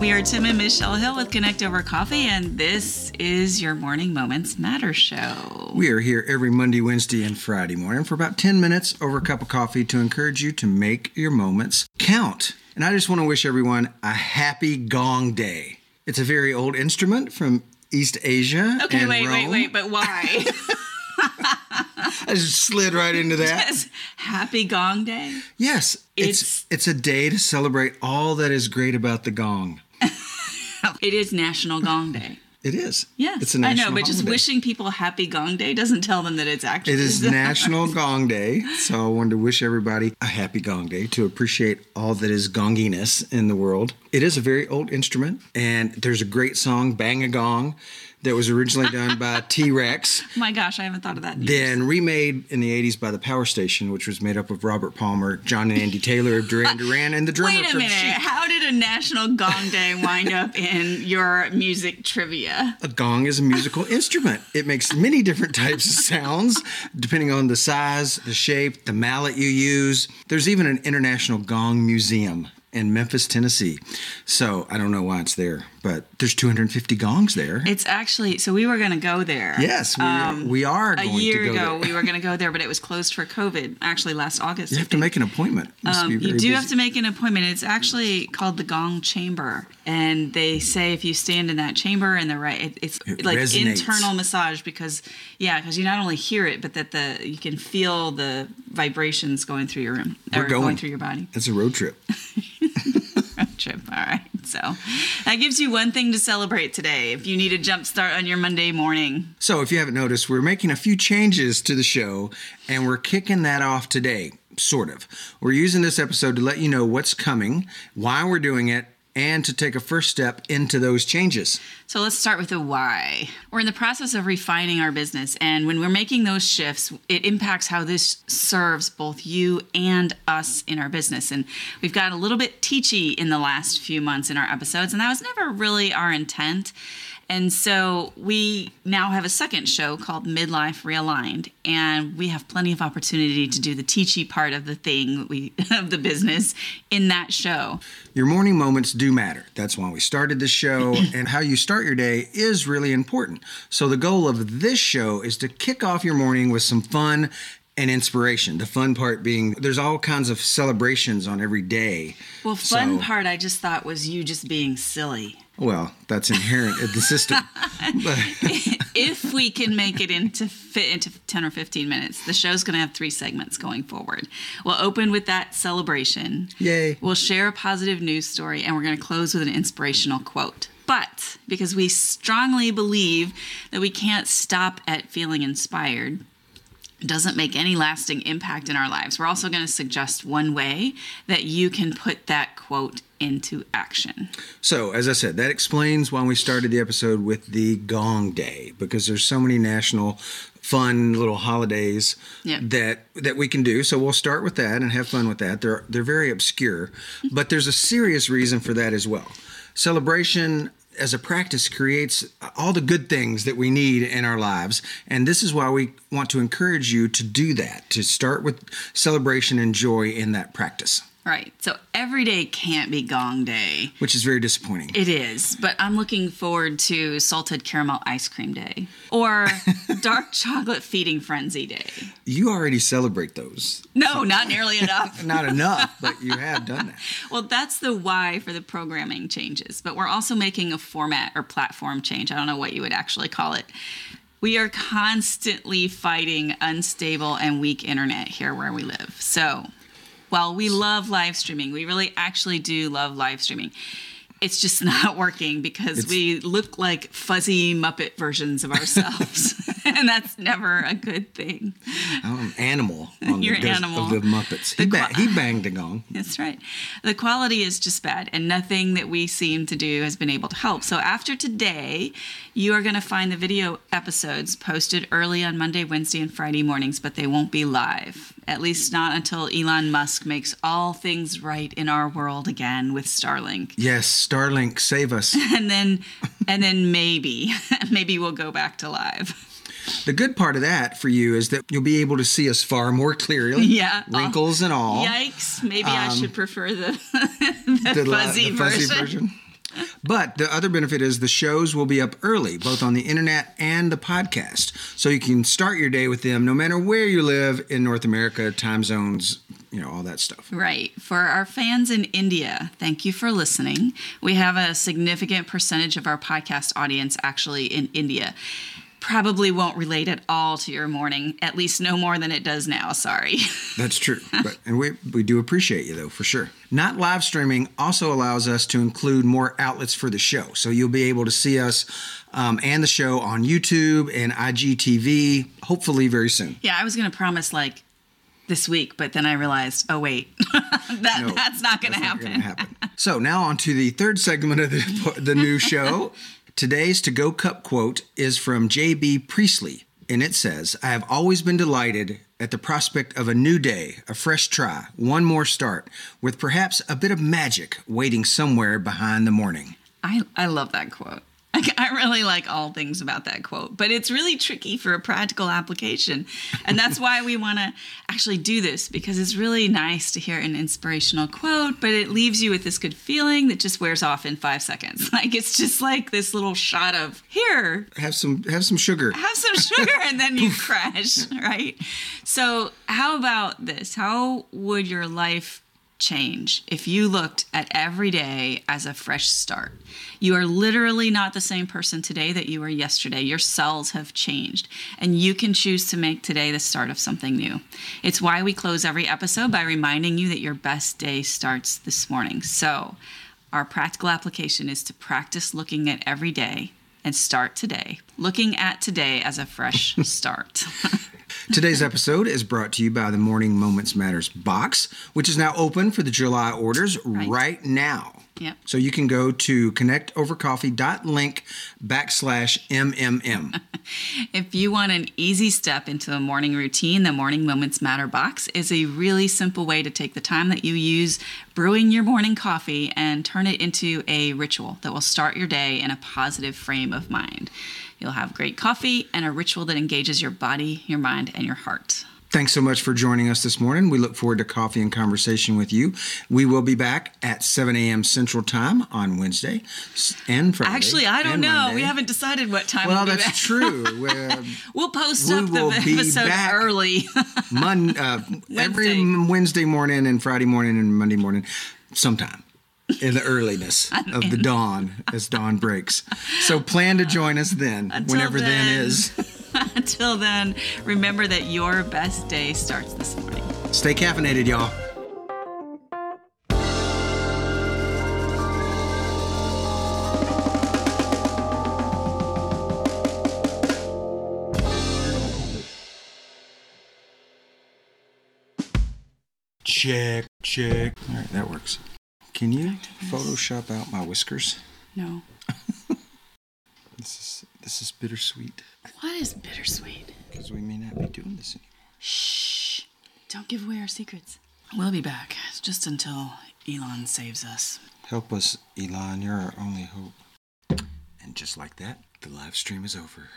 We are Tim and Michelle Hill with Connect Over Coffee, and this is your Morning Moments Matter show. We are here every Monday, Wednesday, and Friday morning for about 10 minutes over a cup of coffee to encourage you to make your moments count. And I just want to wish everyone a happy Gong Day. It's a very old instrument from East Asia. Okay, wait, wait, Rome. wait, but why? I just slid right into that. Yes. Happy Gong Day. Yes, it's, It's- it's a day to celebrate all that is great about the gong. It is National Gong Day. It is. Yes, it's a national I know, but just holiday. wishing people Happy Gong Day doesn't tell them that it's actually. It is National Gong Day, so I wanted to wish everybody a happy Gong Day to appreciate all that is gonginess in the world. It is a very old instrument, and there's a great song, Bang a Gong, that was originally done by T Rex, My gosh, I haven't thought of that. then remade in the 80s by the Power Station, which was made up of Robert Palmer, John and Andy Taylor of Duran Duran, and the drummer Wait a from minute. How did a National Gong Day wind up in your music trivia? A gong is a musical instrument. It makes many different types of sounds depending on the size, the shape, the mallet you use. There's even an International Gong Museum in Memphis, Tennessee. So I don't know why it's there, but there's 250 gongs there. It's actually so we were going to go there. yes, we, we are Um, A year to go ago, we were going to go there, but it was closed for COVID. Actually, last August. you have to make an appointment. Um, you do busy. have to make an appointment. It's actually called the Gong Chamber, and they say if you stand in that chamber and the right, it, it's It like resonates. internal massage because yeah, because you not only hear it, but that the you can feel the vibrations going through your room or going. going through your body. It's a road trip. Trip. All right. So that gives you one thing to celebrate today if you need a jump start on your Monday morning. So, if you haven't noticed, we're making a few changes to the show and we're kicking that off today, sort of. We're using this episode to let you know what's coming, why we're doing it, and to take a first step into those changes. So let's start with the why. We're in the process of refining our business, and when we're making those shifts, it impacts how this serves both you and us in our business. And we've got a little bit teachy in the last few months in our episodes, and that was never really our intent. And so we now have a second show called Midlife Realigned, and we have plenty of opportunity to do the teachy part of the thing we of the business in that show. Your morning moments do matter. That's why we started this show, and how you start your day is really important. So, the goal of this show is to kick off your morning with some fun and inspiration. The fun part being there's all kinds of celebrations on every day. Well, fun So- part I just thought was you just being silly. Well, that's inherent in the system. But if we can make it into fit into 10 or 15 minutes, the show's going to have three segments going forward. We'll open with that celebration. Yay. We'll share a positive news story and we're going to close with an inspirational quote. But because we strongly believe that we can't stop at feeling inspired, doesn't make any lasting impact in our lives. We're also going to suggest one way that you can put that quote into action. So, as I said, that explains why we started the episode with the Gong Day because there's so many national fun little holidays Yep. that that we can do. So we'll start with that and have fun with that. They're they're very obscure, but there's a serious reason for that as well. Celebration as a practice creates all the good things that we need in our lives, and this is why we want to encourage you to do that. To start with celebration and joy in that practice, Right. So every day can't be Gong Day. which is very disappointing. It is, but I'm looking forward to salted caramel ice cream day or dark chocolate feeding frenzy day. You already celebrate those. No, not nearly enough. Not enough, but you have done that. Well, that's the why for the programming changes, but we're also making a format or platform change. I don't know what you would actually call it. We are constantly fighting unstable and weak internet here where we live. So, while we love live streaming, we really actually do love live streaming. It's just not working because It's- we look like fuzzy Muppet versions of ourselves. and that's never a good thing. I'm an animal on You're the an animal. of the Muppets. He, The ba- he banged a gong. That's right. The quality is just bad, and nothing that we seem to do has been able to help. So, after today, you are going to find the video episodes posted early on Monday, Wednesday, and Friday mornings, but they won't be live. At least not until Elon Musk makes all things right in our world again with Starlink. Yes, Starlink, save us. And then, and then maybe, maybe we'll go back to live. the good part of that for you is that you'll be able to see us far more clearly. Yeah. Wrinkles and all. Yikes! Maybe I Um, should prefer the, the, The, fuzzy, the fuzzy version. version. But the other benefit is the shows will be up early, both on the internet and the podcast. So you can start your day with them no matter where you live in North America, time zones, you know, all that stuff. Right. For our fans in India, thank you for listening. We have a significant percentage of our podcast audience actually in India. Probably won't relate at all to your morning, at least no more than it does now. Sorry. That's true. But and we we do appreciate you though, for sure. Not live streaming also allows us to include more outlets for the show. So you'll be able to see us um, and the show on YouTube and IGTV, hopefully very soon. Yeah, I was going to promise like this week, but then I realized, oh wait, that No, that's not going to happen. gonna happen. So now on to the third segment of the, the new show. Today's to go cup quote is from J.B. Priestley, and it says, I have always been delighted at the prospect of a new day, a fresh try, one more start, with perhaps a bit of magic waiting somewhere behind the morning. I, I love that quote. I, I really like all things about that quote, but it's really tricky for a practical application. And that's why we want to actually do this because it's really nice to hear an inspirational quote, but it leaves you with this good feeling that just wears off in five seconds. Like it's just like this little shot of here, Have some have some sugar. have some sugar and then you crash, right? So, how about this? How would your life change if you looked at every day as a fresh start? You are literally not the same person today that you were yesterday. Your cells have changed, and you can choose to make today the start of something new. It's why we close every episode by reminding you that your best day starts this morning. So, our practical application is to practice looking at every day and start today, looking at today as a fresh start. Today's episode is brought to you by the Morning Moments Matters box, which is now open for the July orders right, now. Yep. So you can go to connectovercoffee.link backslash MMM. If you want an easy step into a morning routine, the Morning Moments Matter box is a really simple way to take the time that you use brewing your morning coffee and turn it into a ritual that will start your day in a positive frame of mind. You'll have great coffee and a ritual that engages your body, your mind, and your heart. Thanks so much for joining us this morning. We look forward to coffee and conversation with you. We will be back at 7 a.m. Central Time on Wednesday and Friday. Actually, I don't know. Monday. We haven't decided what time Well, we'll be that's true. We'll post We up the episode early. Mon, uh, every Wednesday. Wednesday morning and Friday morning and Monday morning, sometime in the earliness of the dawn as dawn breaks. So plan to join us then, Until whenever then then. is. Until then, remember that your best day starts this morning. Stay caffeinated, y'all. Check, check. All right, that works. Can you Photoshop out my whiskers? No. This is this is bittersweet What is bittersweet? because we may not be doing this anymore. Shh. Don't give away our secrets. We'll be back. It's just until Elon saves us. Help us, Elon. You're our only hope. And just like that, the live stream is over.